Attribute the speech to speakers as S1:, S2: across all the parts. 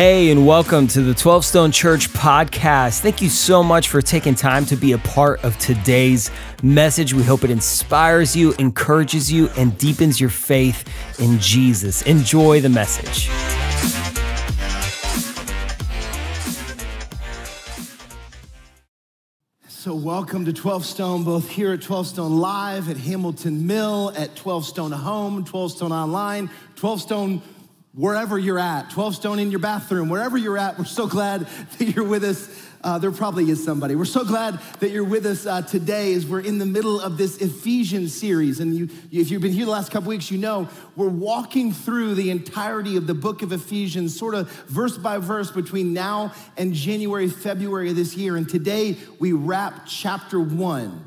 S1: Hey, and welcome to the 12 Stone Church podcast. Thank you so much for taking time to be a part of today's message. We hope it inspires you, encourages you, and deepens your faith in Jesus. Enjoy the message.
S2: So, welcome to 12 Stone, both here at 12 Stone Live, at Hamilton Mill, at 12 Stone Home, 12 Stone Online, 12 Stone wherever you're at, 12 stone in your bathroom, wherever you're at, we're so glad that you're with us. Uh, there probably is somebody. We're so glad that you're with us uh, today as we're in the middle of this Ephesians series. And you, if you've been here the last couple weeks, you know we're walking through the entirety of the book of Ephesians, sort of verse by verse between now and January, February of this year. And today we wrap chapter one.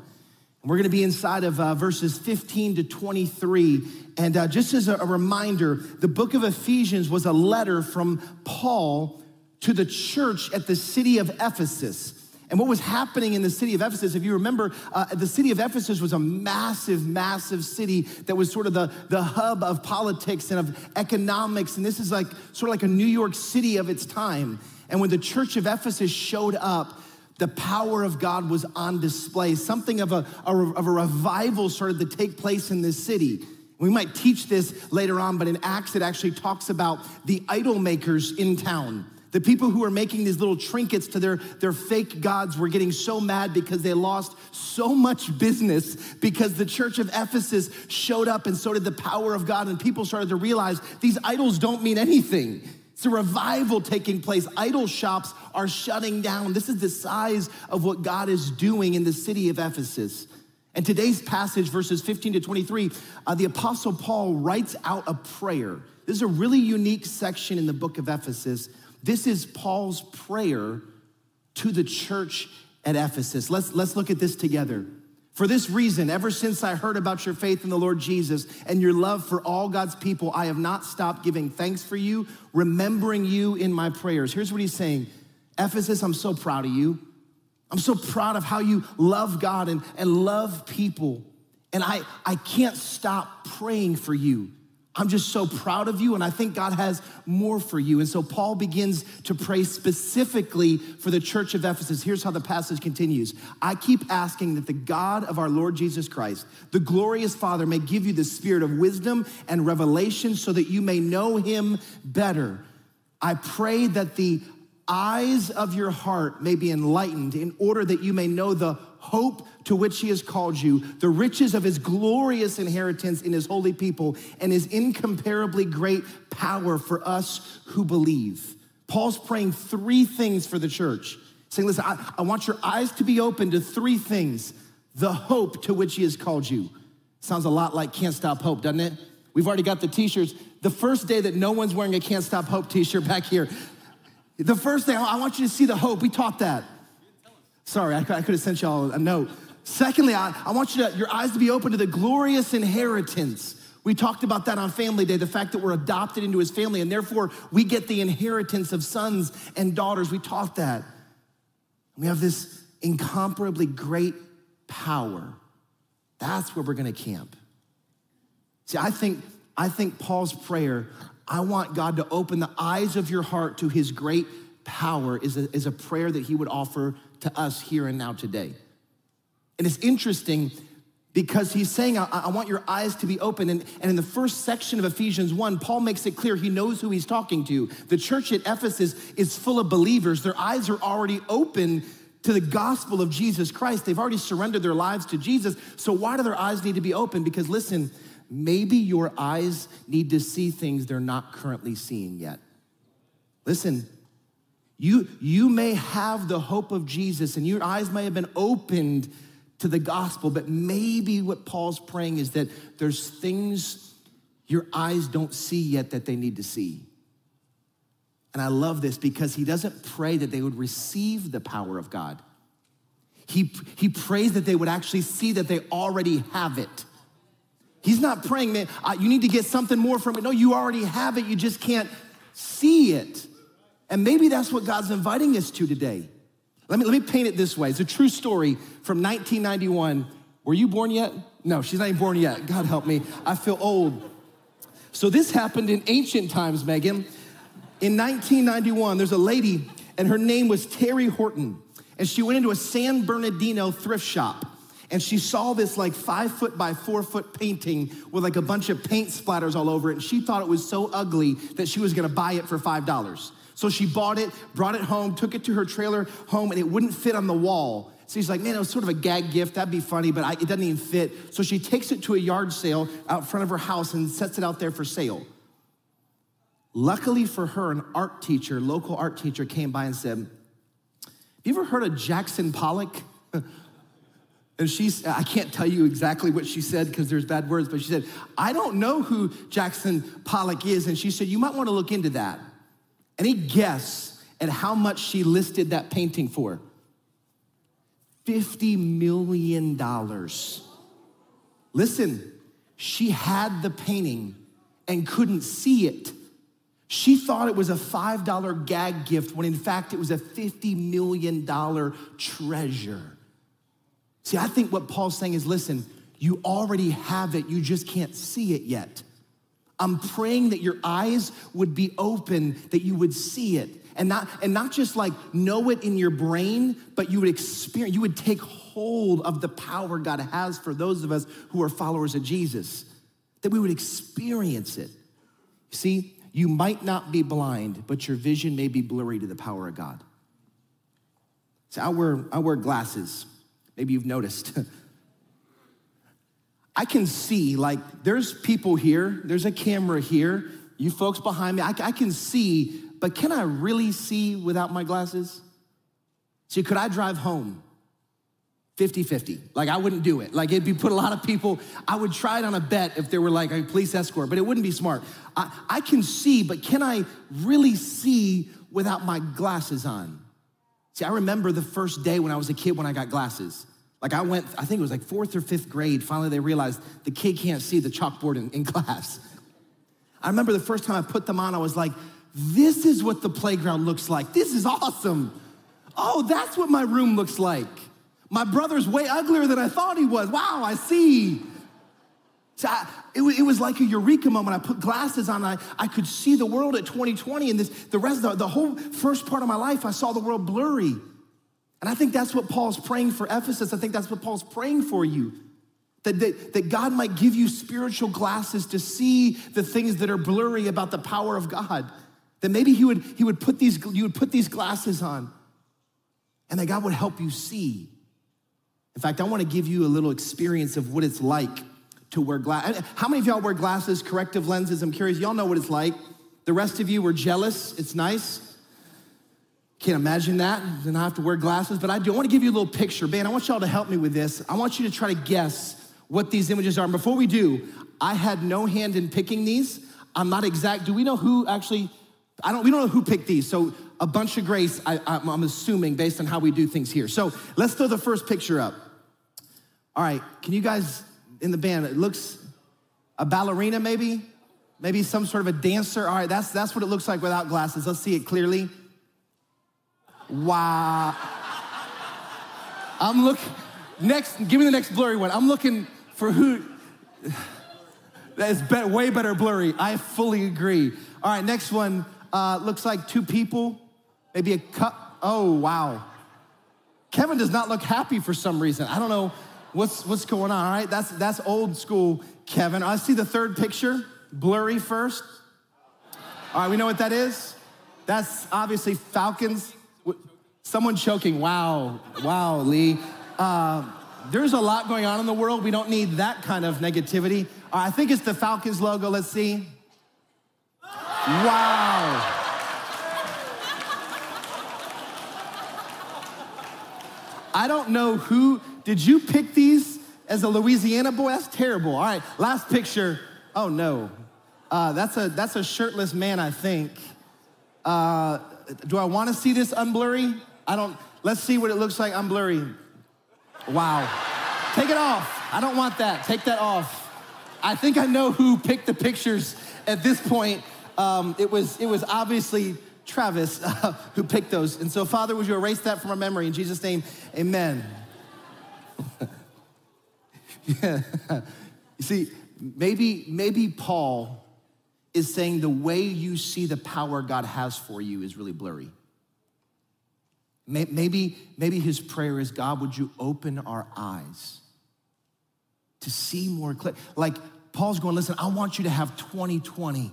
S2: And We're going to be inside of uh, verses 15 to 23. And uh, just as a, a reminder, the book of Ephesians was a letter from Paul to the church at the city of Ephesus. And what was happening in the city of Ephesus, if you remember, uh, the city of Ephesus was a massive, massive city that was sort of the, the hub of politics and of economics. And this is like sort of like a New York City of its time. And when the church of Ephesus showed up, the power of God was on display. Something of a, of a revival started to take place in this city. We might teach this later on, but in Acts, it actually talks about the idol makers in town. The people who are making these little trinkets to their, their fake gods were getting so mad because they lost so much business because the church of Ephesus showed up and so did the power of God, and people started to realize these idols don't mean anything. It's a revival taking place. Idol shops are shutting down. This is the size of what God is doing in the city of Ephesus. And today's passage, verses 15 to 23, uh, the Apostle Paul writes out a prayer. This is a really unique section in the book of Ephesus. This is Paul's prayer to the church at Ephesus. Let's, let's look at this together. For this reason, ever since I heard about your faith in the Lord Jesus and your love for all God's people, I have not stopped giving thanks for you, remembering you in my prayers. Here's what he's saying Ephesus, I'm so proud of you. I'm so proud of how you love God and, and love people. And I, I can't stop praying for you. I'm just so proud of you, and I think God has more for you. And so Paul begins to pray specifically for the church of Ephesus. Here's how the passage continues I keep asking that the God of our Lord Jesus Christ, the glorious Father, may give you the spirit of wisdom and revelation so that you may know him better. I pray that the eyes of your heart may be enlightened in order that you may know the hope to which he has called you, the riches of his glorious inheritance in his holy people, and his incomparably great power for us who believe. Paul's praying three things for the church, saying, Listen, I, I want your eyes to be open to three things the hope to which he has called you. Sounds a lot like Can't Stop Hope, doesn't it? We've already got the t shirts. The first day that no one's wearing a Can't Stop Hope t shirt back here, the first thing, I want you to see the hope. We taught that. Sorry, I, I could have sent y'all a note. Secondly, I, I want you to, your eyes to be open to the glorious inheritance. We talked about that on Family Day, the fact that we're adopted into his family and therefore we get the inheritance of sons and daughters. We taught that. We have this incomparably great power. That's where we're gonna camp. See, I think, I think Paul's prayer, I want God to open the eyes of your heart to his great power, is a, is a prayer that he would offer to us here and now today. And it's interesting because he's saying, I, I, want your eyes to be open. And, and in the first section of Ephesians 1, Paul makes it clear he knows who he's talking to. The church at Ephesus is full of believers, their eyes are already open to the gospel of Jesus Christ. They've already surrendered their lives to Jesus. So, why do their eyes need to be open? Because listen, maybe your eyes need to see things they're not currently seeing yet. Listen, you, you may have the hope of Jesus and your eyes may have been opened to the gospel, but maybe what Paul's praying is that there's things your eyes don't see yet that they need to see. And I love this because he doesn't pray that they would receive the power of God. He, he prays that they would actually see that they already have it. He's not praying, man, uh, you need to get something more from it. No, you already have it, you just can't see it. And maybe that's what God's inviting us to today. Let me, let me paint it this way. It's a true story from 1991. Were you born yet? No, she's not even born yet. God help me. I feel old. So this happened in ancient times, Megan. In 1991, there's a lady, and her name was Teri Horton, and she went into a San Bernardino thrift shop. And she saw this like five foot by four foot painting with like a bunch of paint splatters all over it. And she thought it was so ugly that she was gonna buy it for $5. So she bought it, brought it home, took it to her trailer home, and it wouldn't fit on the wall. So he's like, man, it was sort of a gag gift. That'd be funny, but I, it doesn't even fit. So she takes it to a yard sale out front of her house and sets it out there for sale. Luckily for her, an art teacher, local art teacher, came by and said, Have you ever heard of Jackson Pollock? And she's, I can't tell you exactly what she said because there's bad words, but she said, I don't know who Jackson Pollock is. And she said, You might want to look into that. Any guess at how much she listed that painting for? $50 million. Listen, she had the painting and couldn't see it. She thought it was a $5 gag gift when in fact it was a $50 million treasure. See, I think what Paul's saying is listen, you already have it, you just can't see it yet. I'm praying that your eyes would be open, that you would see it. And not, and not just like know it in your brain, but you would experience, you would take hold of the power God has for those of us who are followers of Jesus, that we would experience it. See, you might not be blind, but your vision may be blurry to the power of God. So I wear, I wear glasses. Maybe you've noticed. I can see, like, there's people here, there's a camera here, you folks behind me, I, I, can see, but can I really see without my glasses? See, could I drive home 50 50? Like, I wouldn't do it. Like, it'd be put a lot of people, I would try it on a bet if there were like a police escort, but it wouldn't be smart. I, I can see, but can I really see without my glasses on? See, I remember the first day when I was a kid when I got glasses. Like I went, I think it was like fourth or fifth grade, finally they realized the kid can't see the chalkboard in, in class. I remember the first time I put them on, I was like, this is what the playground looks like. This is awesome. Oh, that's what my room looks like. My brother's way uglier than I thought he was. Wow, I see. So I, it, it, was like a eureka moment. I put glasses on. I, I could see the world at 2020, and this, the rest the, the whole first part of my life, I saw the world blurry. And I think that's what Paul's praying for Ephesus. I think that's what Paul's praying for you. That, that, that God might give you spiritual glasses to see the things that are blurry about the power of God. That maybe he would, he would put these, you would put these glasses on and that God would help you see. In fact, I want to give you a little experience of what it's like to wear glasses. How many of y'all wear glasses, corrective lenses? I'm curious. Y'all know what it's like. The rest of you were jealous. It's nice. Can't imagine that. Then I have to wear glasses, but I do. I want to give you a little picture. Man, I want y'all to help me with this. I want you to try to guess what these images are. And before we do, I had no hand in picking these. I'm not exact. Do we know who actually? I don't. We don't know who picked these. So a bunch of grace. I, I'm assuming based on how we do things here. So let's throw the first picture up. All right. Can you guys in the band? It looks a ballerina, maybe, maybe some sort of a dancer. All right. That's that's what it looks like without glasses. Let's see it clearly. Wow. I'm looking, next, give me the next blurry one. I'm looking for who, that is be, way better blurry. I fully agree. All right, next one uh, looks like two people, maybe a cup. Oh, wow. Kevin does not look happy for some reason. I don't know what's, what's going on. All right, that's, that's old school Kevin. I see the third picture, blurry first. All right, we know what that is. That's obviously Falcons Someone choking. Wow. Wow, Lee. Uh, there's a lot going on in the world. We don't need that kind of negativity. Uh, I think it's the Falcons logo. Let's see. Wow. I don't know who, did you pick these as a Louisiana boy? That's terrible. All right, last picture. Oh no. Uh, that's, a, that's a shirtless man, I think. Uh, do I want to see this unblurry? I don't, let's see what it looks like. I'm blurry. Wow. Take it off. I don't want that. Take that off. I think I know who picked the pictures at this point. Um, it, was, it was obviously Travis uh, who picked those. And so, Father, would you erase that from our memory? In Jesus' name, amen. Yeah. You see, maybe, maybe Paul is saying the way you see the power God has for you is really blurry. Maybe, maybe his prayer is God, would you open our eyes to see more clear? Like Paul's going, listen, I want you to have 2020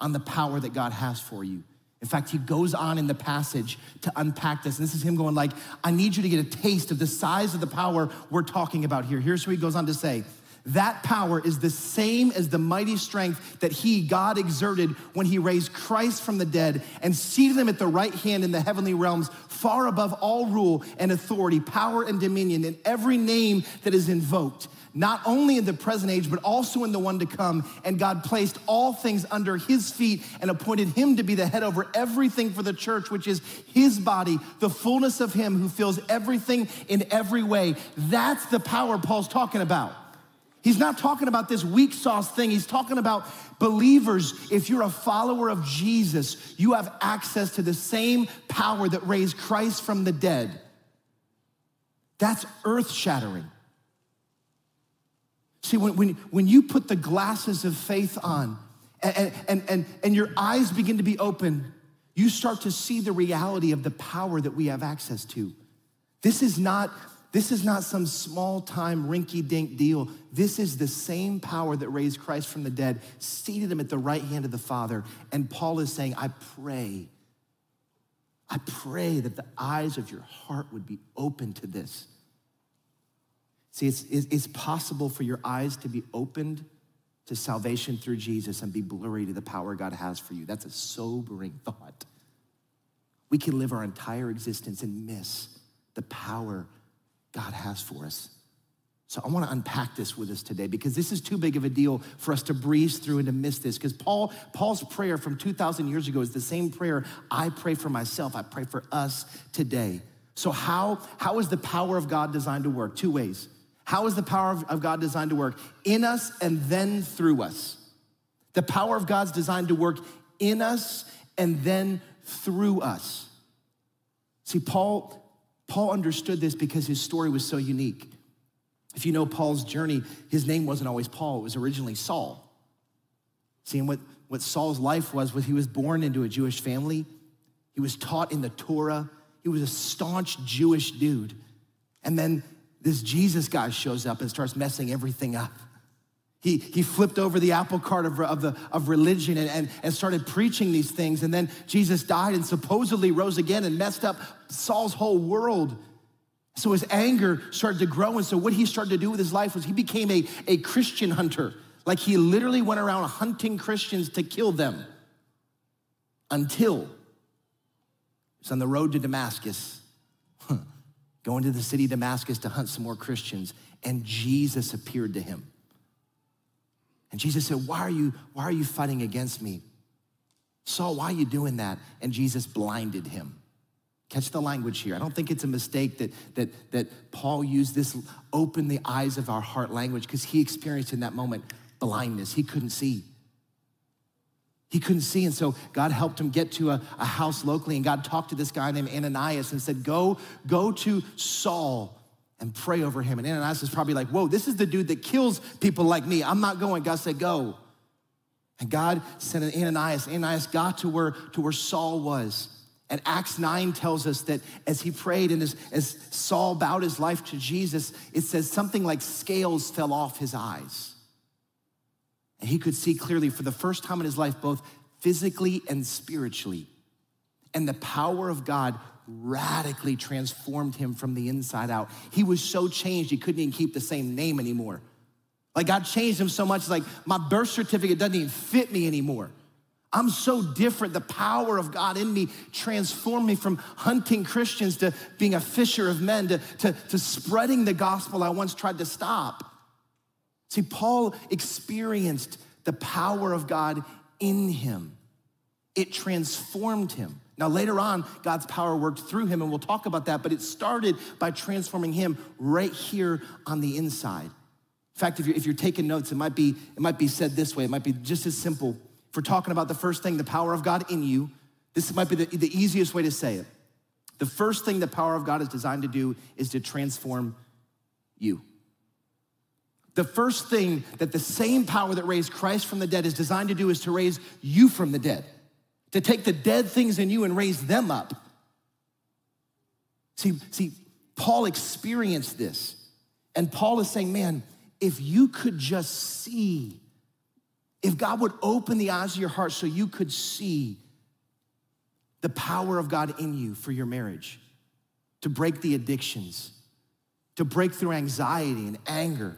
S2: on the power that God has for you. In fact, he goes on in the passage to unpack this. And this is him going like, I need you to get a taste of the size of the power we're talking about here. Here's what he goes on to say. That power is the same as the mighty strength that he, God, exerted when he raised Christ from the dead and seated him at the right hand in the heavenly realms, far above all rule and authority, power and dominion, in every name that is invoked not only in the present age, but also in the one to come. And God placed all things under his feet and appointed him to be the head over everything for the church, which is his body, the fullness of him who fills everything in every way. That's the power Paul's talking about. He's not talking about this weak sauce thing. He's talking about believers. If you're a follower of Jesus, you have access to the same power that raised Christ from the dead. That's earth shattering. See, when, when, when you put the glasses of faith on and, and, and, and your eyes begin to be open, you start to see the reality of the power that we have access to. This is not, this is not some small time rinky dink deal. This is the same power that raised Christ from the dead, seated him at the right hand of the Father. And Paul is saying, I pray, I pray that the eyes of your heart would be open to this. See, it's, it's possible for your eyes to be opened to salvation through Jesus and be blurry to the power God has for you. That's a sobering thought. We can live our entire existence and miss the power God has for us. So I want to unpack this with us today because this is too big of a deal for us to breeze through and to miss this. Because Paul, Paul's prayer from 2,000 years ago is the same prayer I pray for myself. I pray for us today. So how, how is the power of God designed to work? Two ways. How is the power of God designed to work? In us and then through us. The power of God's designed to work in us and then through us. See, Paul, Paul understood this because his story was so unique. If you know Paul's journey, his name wasn't always Paul, it was originally Saul. See, what, what Saul's life was, was he was born into a Jewish family. He was taught in the Torah. He was a staunch Jewish dude. And then this Jesus guy shows up and starts messing everything up. He, he flipped over the apple cart of, of, the, of religion and, and, and started preaching these things. And then Jesus died and supposedly rose again and messed up Saul's whole world. So his anger started to grow. And so what he started to do with his life was he became a, a Christian hunter. Like he literally went around hunting Christians to kill them until he's on the road to Damascus going to the city of Damascus to hunt some more Christians, and Jesus appeared to him. And Jesus said, Why are you, why are you fighting against me? Saul, why are you doing that? And Jesus blinded him. Catch the language here. I don't think it's a mistake that, that, that Paul used this open the eyes of our heart language because he experienced in that moment blindness. He couldn't see. He couldn't see. And so God helped him get to a, a, house locally. And God talked to this guy named Ananias and said, Go, go to Saul and pray over him. And Ananias is probably like, Whoa, this is the dude that kills people like me. I'm not going. God said, Go. And God sent Ananias. Ananias got to where, to where Saul was. And Acts 9 tells us that as he prayed and as, as Saul bowed his life to Jesus, it says something like scales fell off his eyes. And he could see clearly for the first time in his life, both physically and spiritually. And the power of God radically transformed him from the inside out. He was so changed, he couldn't even keep the same name anymore. Like God changed him so much, like my birth certificate doesn't even fit me anymore. I'm so different. The power of God in me transformed me from hunting Christians to being a fisher of men to, to, to spreading the gospel I once tried to stop. See, Paul experienced the power of God in him, it transformed him. Now, later on, God's power worked through him, and we'll talk about that, but it started by transforming him right here on the inside. In fact, if you're, if you're taking notes, it might, be, it might be said this way. It might be just as simple. If we're talking about the first thing, the power of God in you, this might be the, the easiest way to say it. The first thing the power of God is designed to do is to transform you. The first thing that the same power that raised Christ from the dead is designed to do is to raise you from the dead, to take the dead things in you and raise them up. See, see, Paul experienced this. And Paul is saying, man, if you could just see, if God would open the eyes of your heart so you could see the power of God in you for your marriage, to break the addictions, to break through anxiety and anger.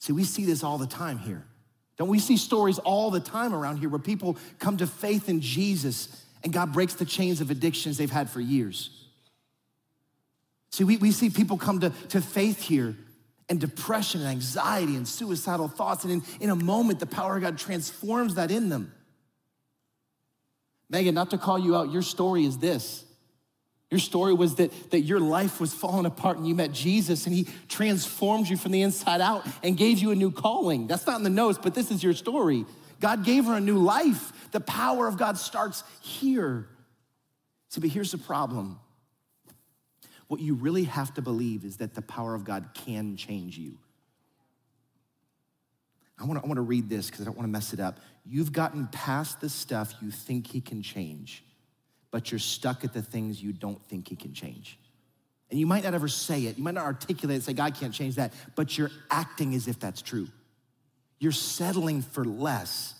S2: See, we see this all the time here. Don't we see stories all the time around here where people come to faith in Jesus and God breaks the chains of addictions they've had for years? See, we, we see people come to, to faith here and depression and anxiety and suicidal thoughts, and in, in a moment, the power of God transforms that in them. Megan, not to call you out, your story is this. Your story was that, that your life was falling apart and you met Jesus and he transformed you from the inside out and gave you a new calling. That's not in the notes, but this is your story. God gave her a new life. The power of God starts here. See, but here's the problem. What you really have to believe is that the power of God can change you. I wanna, I wanna read this because I don't wanna mess it up. You've gotten past the stuff you think He can change, but you're stuck at the things you don't think He can change. And you might not ever say it, you might not articulate and say, God can't change that, but you're acting as if that's true. You're settling for less.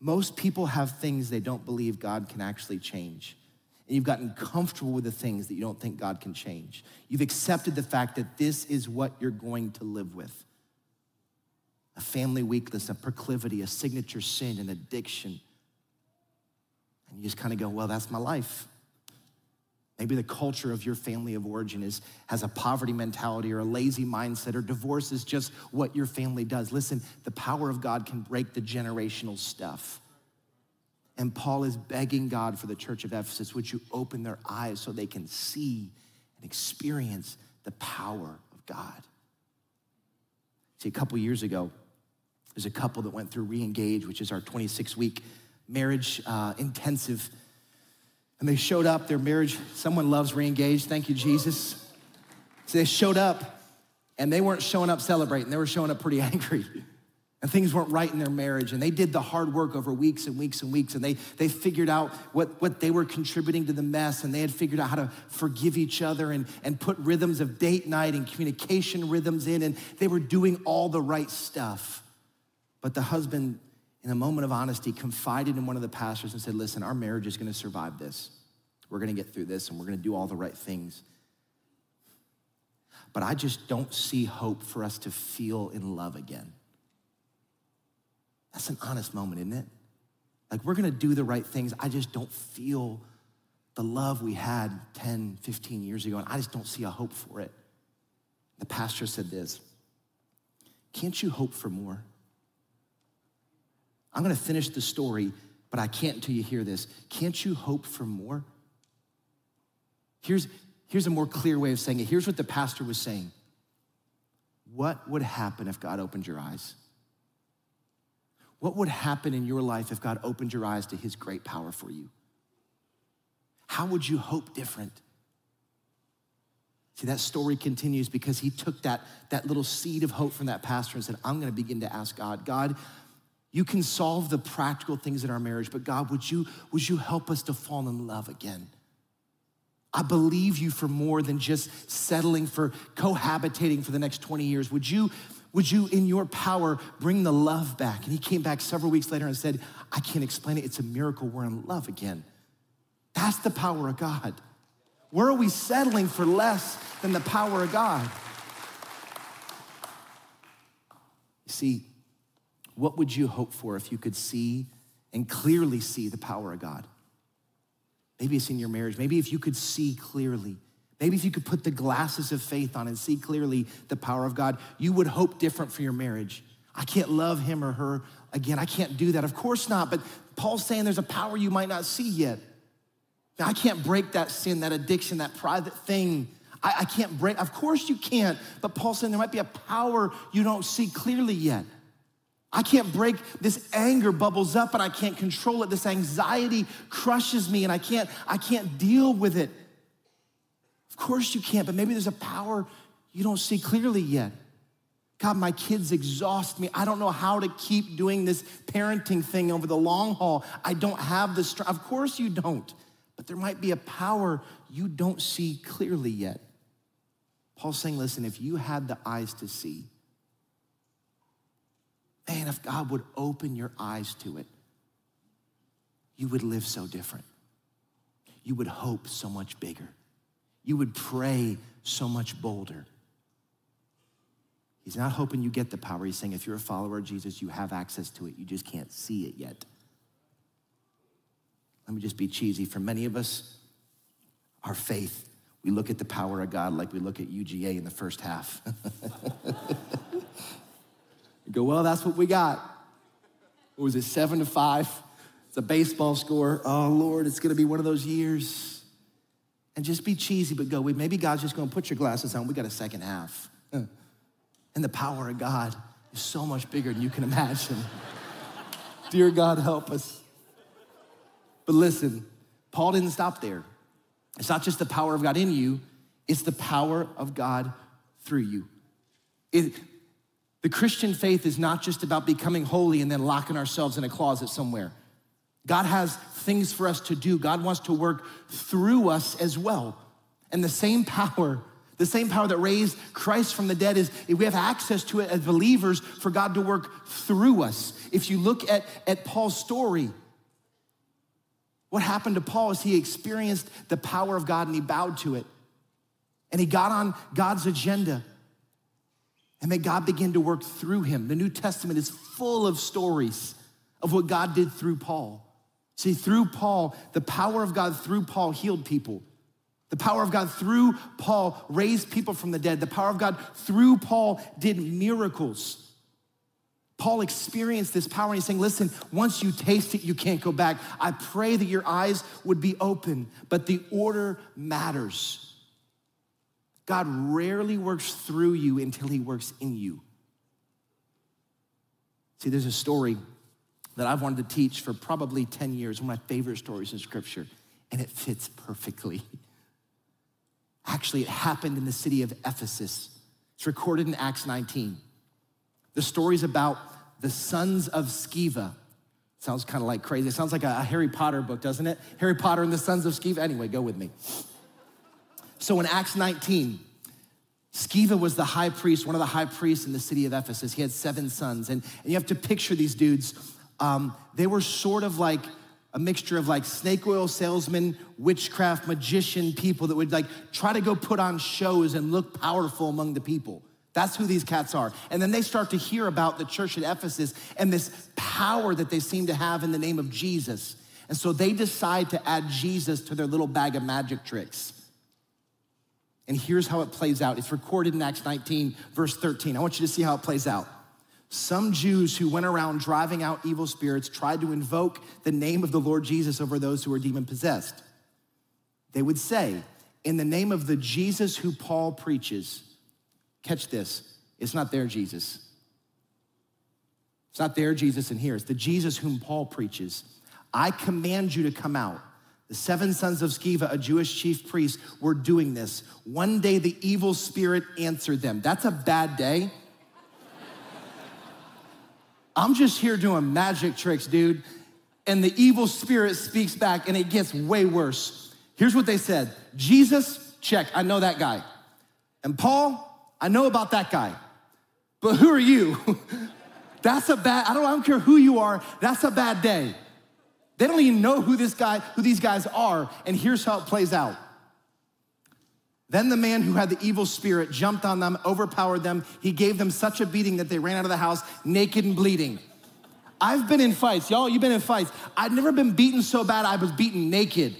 S2: Most people have things they don't believe God can actually change. And you've gotten comfortable with the things that you don't think God can change. You've accepted the fact that this is what you're going to live with a family weakness, a proclivity, a signature sin, an addiction. And you just kind of go, well, that's my life. Maybe the culture of your family of origin is, has a poverty mentality or a lazy mindset, or divorce is just what your family does. Listen, the power of God can break the generational stuff. And Paul is begging God for the church of Ephesus, would you open their eyes so they can see and experience the power of God? See, a couple years ago, there's a couple that went through Reengage, which is our 26 week marriage uh, intensive. And they showed up, their marriage, someone loves Reengage. Thank you, Jesus. So they showed up, and they weren't showing up celebrating, they were showing up pretty angry. And things weren't right in their marriage. And they did the hard work over weeks and weeks and weeks. And they, they figured out what, what they were contributing to the mess. And they had figured out how to forgive each other and, and put rhythms of date night and communication rhythms in. And they were doing all the right stuff. But the husband, in a moment of honesty, confided in one of the pastors and said, Listen, our marriage is going to survive this. We're going to get through this and we're going to do all the right things. But I just don't see hope for us to feel in love again. That's an honest moment, isn't it? Like, we're gonna do the right things. I just don't feel the love we had 10, 15 years ago, and I just don't see a hope for it. The pastor said this Can't you hope for more? I'm gonna finish the story, but I can't until you hear this. Can't you hope for more? Here's, here's a more clear way of saying it. Here's what the pastor was saying What would happen if God opened your eyes? What would happen in your life if God opened your eyes to his great power for you? How would you hope different? See, that story continues because he took that, that little seed of hope from that pastor and said, I'm gonna begin to ask God, God, you can solve the practical things in our marriage, but God, would you, would you help us to fall in love again? I believe you for more than just settling for cohabitating for the next 20 years. Would you would you, in your power, bring the love back? And he came back several weeks later and said, I can't explain it. It's a miracle. We're in love again. That's the power of God. Where are we settling for less than the power of God? See, what would you hope for if you could see and clearly see the power of God? Maybe it's in your marriage. Maybe if you could see clearly Maybe if you could put the glasses of faith on and see clearly the power of God, you would hope different for your marriage. I can't love him or her again. I can't do that. Of course not. But Paul's saying there's a power you might not see yet. Now, I can't break that sin, that addiction, that private thing. I, I can't break. Of course you can't. But Paul's saying there might be a power you don't see clearly yet. I can't break this anger bubbles up and I can't control it. This anxiety crushes me and I can't I can't deal with it Of course you can't, but maybe there's a power you don't see clearly yet. God, my kids exhaust me. I don't know how to keep doing this parenting thing over the long haul. I don't have the strength. Of course, you don't. But there might be a power you don't see clearly yet. Paul's saying, listen, if you had the eyes to see, man, if God would open your eyes to it, you would live so different. You would hope so much bigger. You would pray so much bolder. He's not hoping you get the power. He's saying if you're a follower of Jesus, you have access to it. You just can't see it yet. Let me just be cheesy. For many of us, our faith, we look at the power of God like we look at UGA in the first half. you go, well, that's what we got. What was it, seven to five? It's a baseball score. Oh, Lord, it's going to be one of those years. And just be cheesy, but go, maybe God's just going to put your glasses on. We got a second half. And the power of God is so much bigger than you can imagine. Dear God, help us. But listen, Paul didn't stop there. It's not just the power of God in you, it's the power of God through you. It, the Christian faith is not just about becoming holy and then locking ourselves in a closet somewhere. God has things for us to do. God wants to work through us as well. And the same power the same power that raised Christ from the dead is we have access to it as believers for God to work through us. If you look at, at Paul's story, what happened to Paul is he experienced the power of God and he bowed to it. And he got on God's agenda. And then God began to work through him. The New Testament is full of stories of what God did through Paul. See, through Paul, the power of God through Paul healed people. The power of God through Paul raised people from the dead. The power of God through Paul did miracles. Paul experienced this power and he's saying, listen, once you taste it, you can't go back. I pray that your eyes would be open, but the order matters. God rarely works through you until he works in you. See, there's a story that I've wanted to teach for probably 10 years, one of my favorite stories in scripture, and it fits perfectly. Actually, it happened in the city of Ephesus. It's recorded in Acts 19. The story's about the sons of Sceva. Sounds kind of like crazy. It sounds like a, Harry Potter book, doesn't it? Harry Potter and the sons of Sceva. Anyway, go with me. So in Acts 19, Sceva was the high priest, one of the high priests in the city of Ephesus. He had seven sons. And, and you have to picture these dudes. Um, they were sort of like a mixture of like snake oil salesmen, witchcraft, magician people that would like try to go put on shows and look powerful among the people. That's who these cats are. And then they start to hear about the church at Ephesus and this power that they seem to have in the name of Jesus. And so they decide to add Jesus to their little bag of magic tricks. And here's how it plays out. It's recorded in Acts 19, verse 13. I want you to see how it plays out. Some Jews who went around driving out evil spirits tried to invoke the name of the Lord Jesus over those who were demon possessed. They would say, In the name of the Jesus who Paul preaches, catch this, it's not their Jesus. It's not their Jesus in here, it's the Jesus whom Paul preaches. I command you to come out. The seven sons of Sceva, a Jewish chief priest, were doing this. One day the evil spirit answered them. That's a bad day. I'm just here doing magic tricks, dude. And the evil spirit speaks back and it gets way worse. Here's what they said Jesus, check, I know that guy. And Paul, I know about that guy. But who are you? that's a bad, I don't, I don't care who you are, that's a bad day. They don't even know who this guy, who these guys are, and here's how it plays out. Then the man who had the evil spirit jumped on them, overpowered them. He gave them such a beating that they ran out of the house naked and bleeding. I've been in fights, y'all, you've been in fights. I've never been beaten so bad I was beaten naked.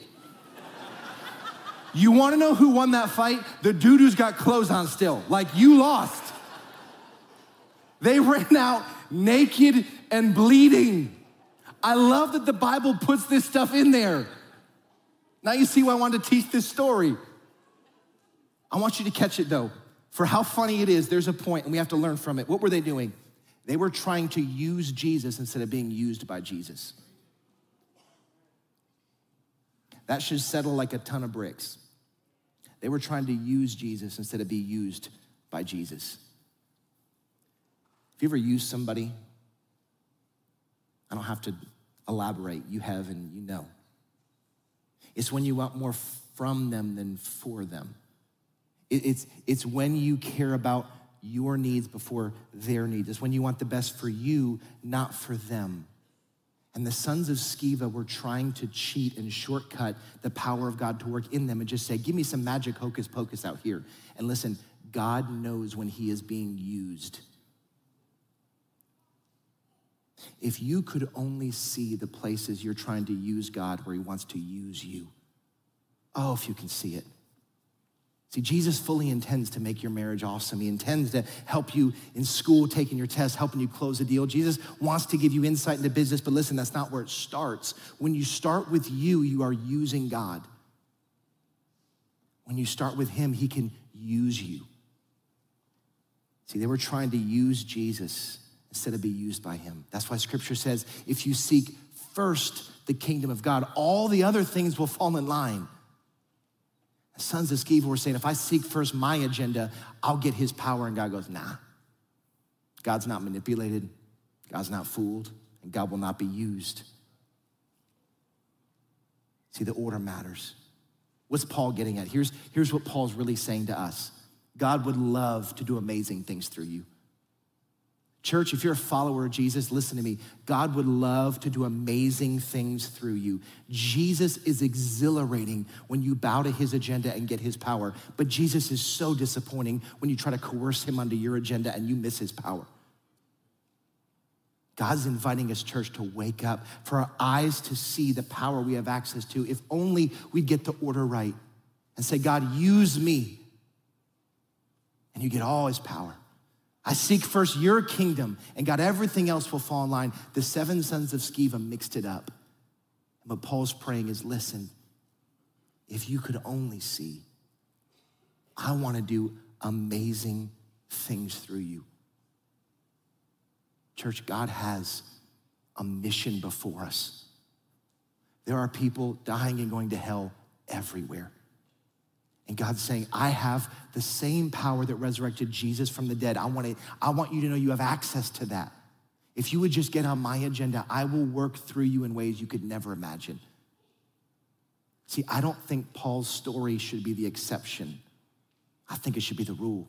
S2: You wanna know who won that fight? The dude who's got clothes on still. Like, you lost. They ran out naked and bleeding. I love that the Bible puts this stuff in there. Now you see why I wanted to teach this story. I want you to catch it though. For how funny it is, there's a point and we have to learn from it. What were they doing? They were trying to use Jesus instead of being used by Jesus. That should settle like a ton of bricks. They were trying to use Jesus instead of be used by Jesus. Have you ever used somebody? I don't have to elaborate. You have and you know. It's when you want more from them than for them. It's, it's when you care about your needs before their needs. It's when you want the best for you, not for them. And the sons of Sceva were trying to cheat and shortcut the power of God to work in them and just say, Give me some magic hocus pocus out here. And listen, God knows when He is being used. If you could only see the places you're trying to use God where He wants to use you, oh, if you can see it. See, Jesus fully intends to make your marriage awesome. He intends to help you in school, taking your test, helping you close a deal. Jesus wants to give you insight into business, but listen, that's not where it starts. When you start with you, you are using God. When you start with Him, He can use you. See, they were trying to use Jesus instead of be used by Him. That's why Scripture says if you seek first the kingdom of God, all the other things will fall in line sons of Sceva were saying, if I seek first my agenda, I'll get his power. And God goes, nah. God's not manipulated, God's not fooled, and God will not be used. See, the order matters. What's Paul getting at? Here's, here's what Paul's really saying to us God would love to do amazing things through you. Church, if you're a follower of Jesus, listen to me. God would love to do amazing things through you. Jesus is exhilarating when you bow to his agenda and get his power. But Jesus is so disappointing when you try to coerce him under your agenda and you miss his power. God's inviting his church to wake up, for our eyes to see the power we have access to. If only we get the order right and say, God, use me. And you get all his power. I seek first your kingdom, and God, everything else will fall in line. The seven sons of Sceva mixed it up. And what Paul's praying is listen, if you could only see, I want to do amazing things through you. Church, God has a mission before us. There are people dying and going to hell everywhere. And God's saying, I have the same power that resurrected Jesus from the dead. I want, to, I want you to know you have access to that. If you would just get on my agenda, I will work through you in ways you could never imagine. See, I don't think Paul's story should be the exception. I think it should be the rule.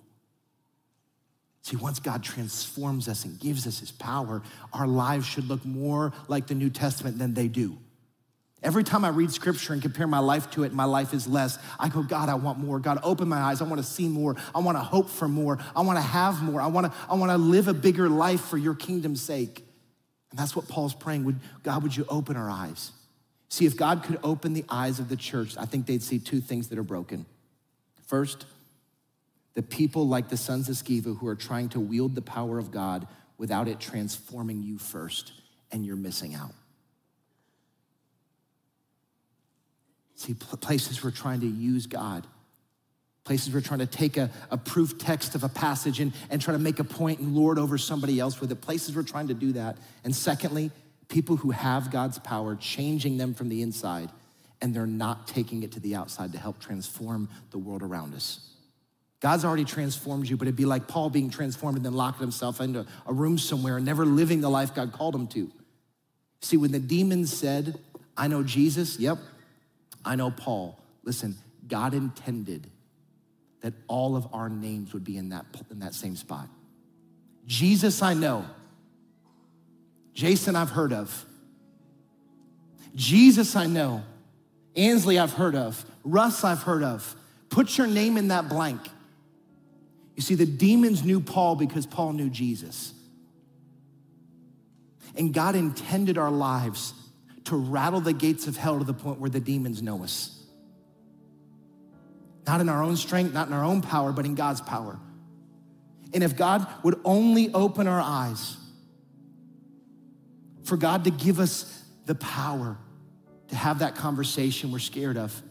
S2: See, once God transforms us and gives us his power, our lives should look more like the New Testament than they do. Every time I read scripture and compare my life to it, my life is less. I go, God, I want more. God, open my eyes. I want to see more. I want to hope for more. I want to have more. I want to, I want to live a bigger life for your kingdom's sake. And that's what Paul's praying. Would, God, would you open our eyes? See, if God could open the eyes of the church, I think they'd see two things that are broken. First, the people like the sons of Sceva who are trying to wield the power of God without it transforming you first, and you're missing out. See, places we're trying to use God. Places we're trying to take a, a proof text of a passage and, and try to make a point and lord over somebody else with it. Places we're trying to do that. And secondly, people who have God's power changing them from the inside and they're not taking it to the outside to help transform the world around us. God's already transformed you, but it'd be like Paul being transformed and then locking himself into a room somewhere and never living the life God called him to. See, when the demons said, I know Jesus, yep, I know Paul. Listen, God intended that all of our names would be in that, in that same spot. Jesus, I know. Jason, I've heard of. Jesus, I know. Ansley, I've heard of. Russ, I've heard of. Put your name in that blank. You see, the demons knew Paul because Paul knew Jesus. And God intended our lives to rattle the gates of hell to the point where the demons know us. Not in our own strength, not in our own power, but in God's power. And if God would only open our eyes for God to give us the power to have that conversation we're scared of,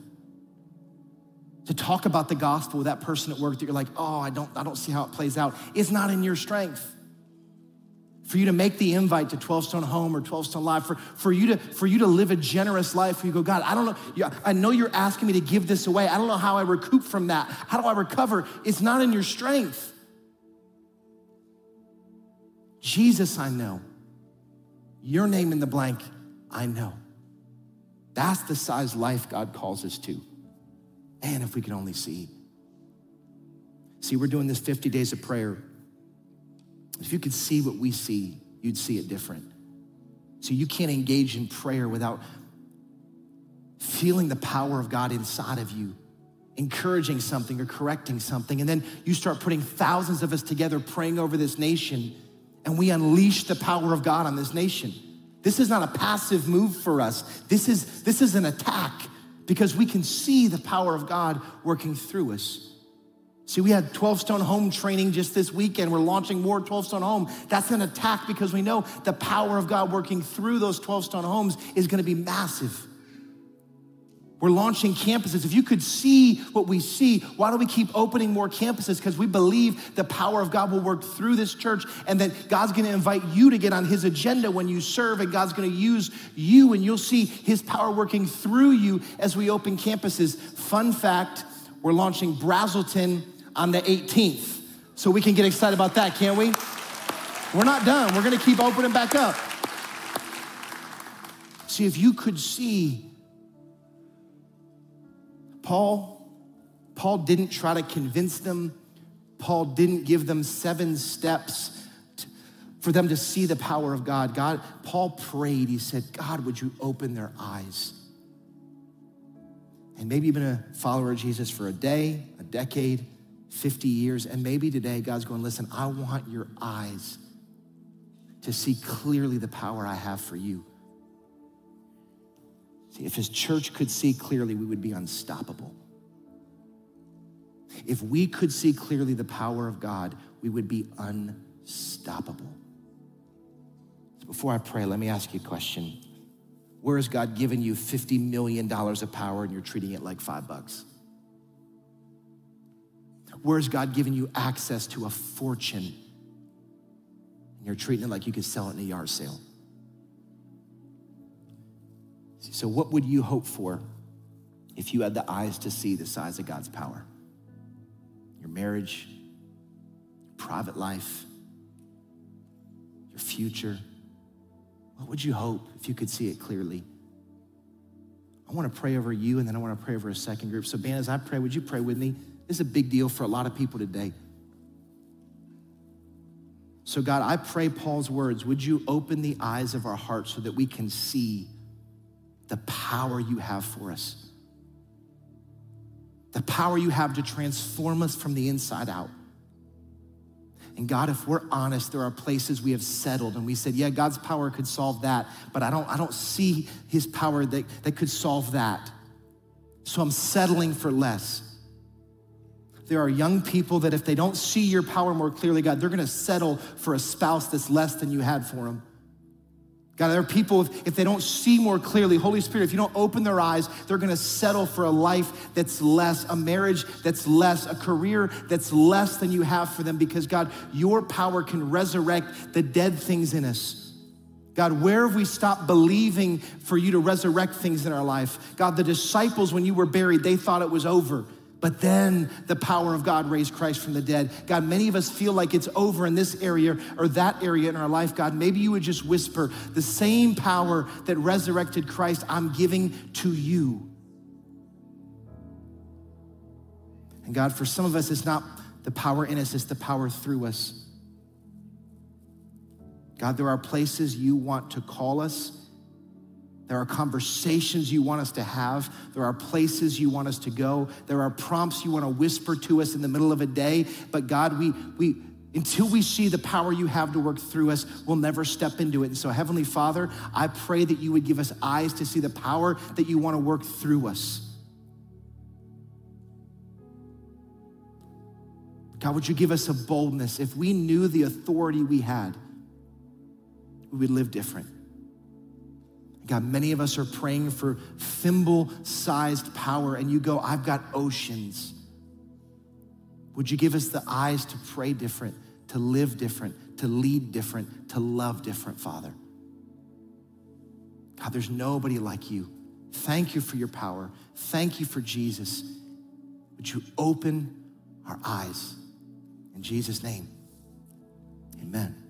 S2: to talk about the gospel with that person at work that you're like, oh, I don't, I don't see how it plays out. It's not in your strength for you to make the invite to 12 Stone Home or 12 Stone Live, for, for, you to, for you to live a generous life, you go, God, I don't know, I know you're asking me to give this away. I don't know how I recoup from that. How do I recover? It's not in your strength. Jesus, I know. Your name in the blank, I know. That's the size life God calls us to. Man, if we could only see. See, we're doing this 50 days of prayer. If you could see what we see, you'd see it different. So you can't engage in prayer without feeling the power of God inside of you, encouraging something or correcting something. And then you start putting thousands of us together praying over this nation, and we unleash the power of God on this nation. This is not a passive move for us. This is, this is an attack because we can see the power of God working through us. See, we had 12 Stone Home training just this weekend. We're launching more 12 Stone Home. That's an attack because we know the power of God working through those 12 Stone Homes is going to be massive. We're launching campuses. If you could see what we see, why don't we keep opening more campuses? Because we believe the power of God will work through this church and that God's gonna invite you to get on His agenda when you serve, and God's gonna use you, and you'll see His power working through you as we open campuses. Fun fact we're launching Braselton on the 18th. So we can get excited about that, can't we? We're not done. We're gonna keep opening back up. See, if you could see Paul, Paul didn't try to convince them. Paul didn't give them seven steps to, for them to see the power of God. God, Paul prayed. He said, God, would you open their eyes? And maybe you've been a follower of Jesus for a day, a decade, 50 years, and maybe today God's going, listen, I want your eyes to see clearly the power I have for you. See, if his church could see clearly, we would be unstoppable. If we could see clearly the power of God, we would be unstoppable. So before I pray, let me ask you a question. Where has God given you $50 million of power and you're treating it like five bucks? Where has God giving you access to a fortune and you're treating it like you could sell it in a yard sale? So, what would you hope for if you had the eyes to see the size of God's power? Your marriage, your private life, your future. What would you hope if you could see it clearly? I want to pray over you, and then I want to pray over a second group. So, Ben, as I pray, would you pray with me? This is a big deal for a lot of people today. So, God, I pray Paul's words. Would you open the eyes of our hearts so that we can see the power you have for us. The power you have to transform us from the inside out. And God, if we're honest, there are places we have settled and we said, yeah, God's power could solve that, but I don't, I don't see his power that, that could solve that. So I'm settling for less. There are young people that if they don't see your power more clearly, God, they're gonna settle for a spouse that's less than you had for them. God, there are people, if, if they don't see more clearly, Holy Spirit, if you don't open their eyes, they're gonna settle for a life that's less, a marriage that's less, a career that's less than you have for them because, God, your power can resurrect the dead things in us. God, where have we stopped believing for you to resurrect things in our life? God, the disciples, when you were buried, they thought it was over. But then the power of God raised Christ from the dead. God, many of us feel like it's over in this area or that area in our life. God, maybe you would just whisper the same power that resurrected Christ, I'm giving to you. And God, for some of us, it's not the power in us, it's the power through us. God, there are places you want to call us there are conversations you want us to have. There are places you want us to go. There are prompts you want to whisper to us in the middle of a day. But God, we, we, until we see the power you have to work through us, we'll never step into it. And so, Heavenly Father, I pray that you would give us eyes to see the power that you want to work through us. God, would you give us a boldness? If we knew the authority we had, we would live different. God, many of us are praying for thimble sized power, and you go, I've got oceans. Would you give us the eyes to pray different, to live different, to lead different, to love different, Father? God, there's nobody like you. Thank you for your power. Thank you for Jesus. Would you open our eyes? In Jesus' name, amen.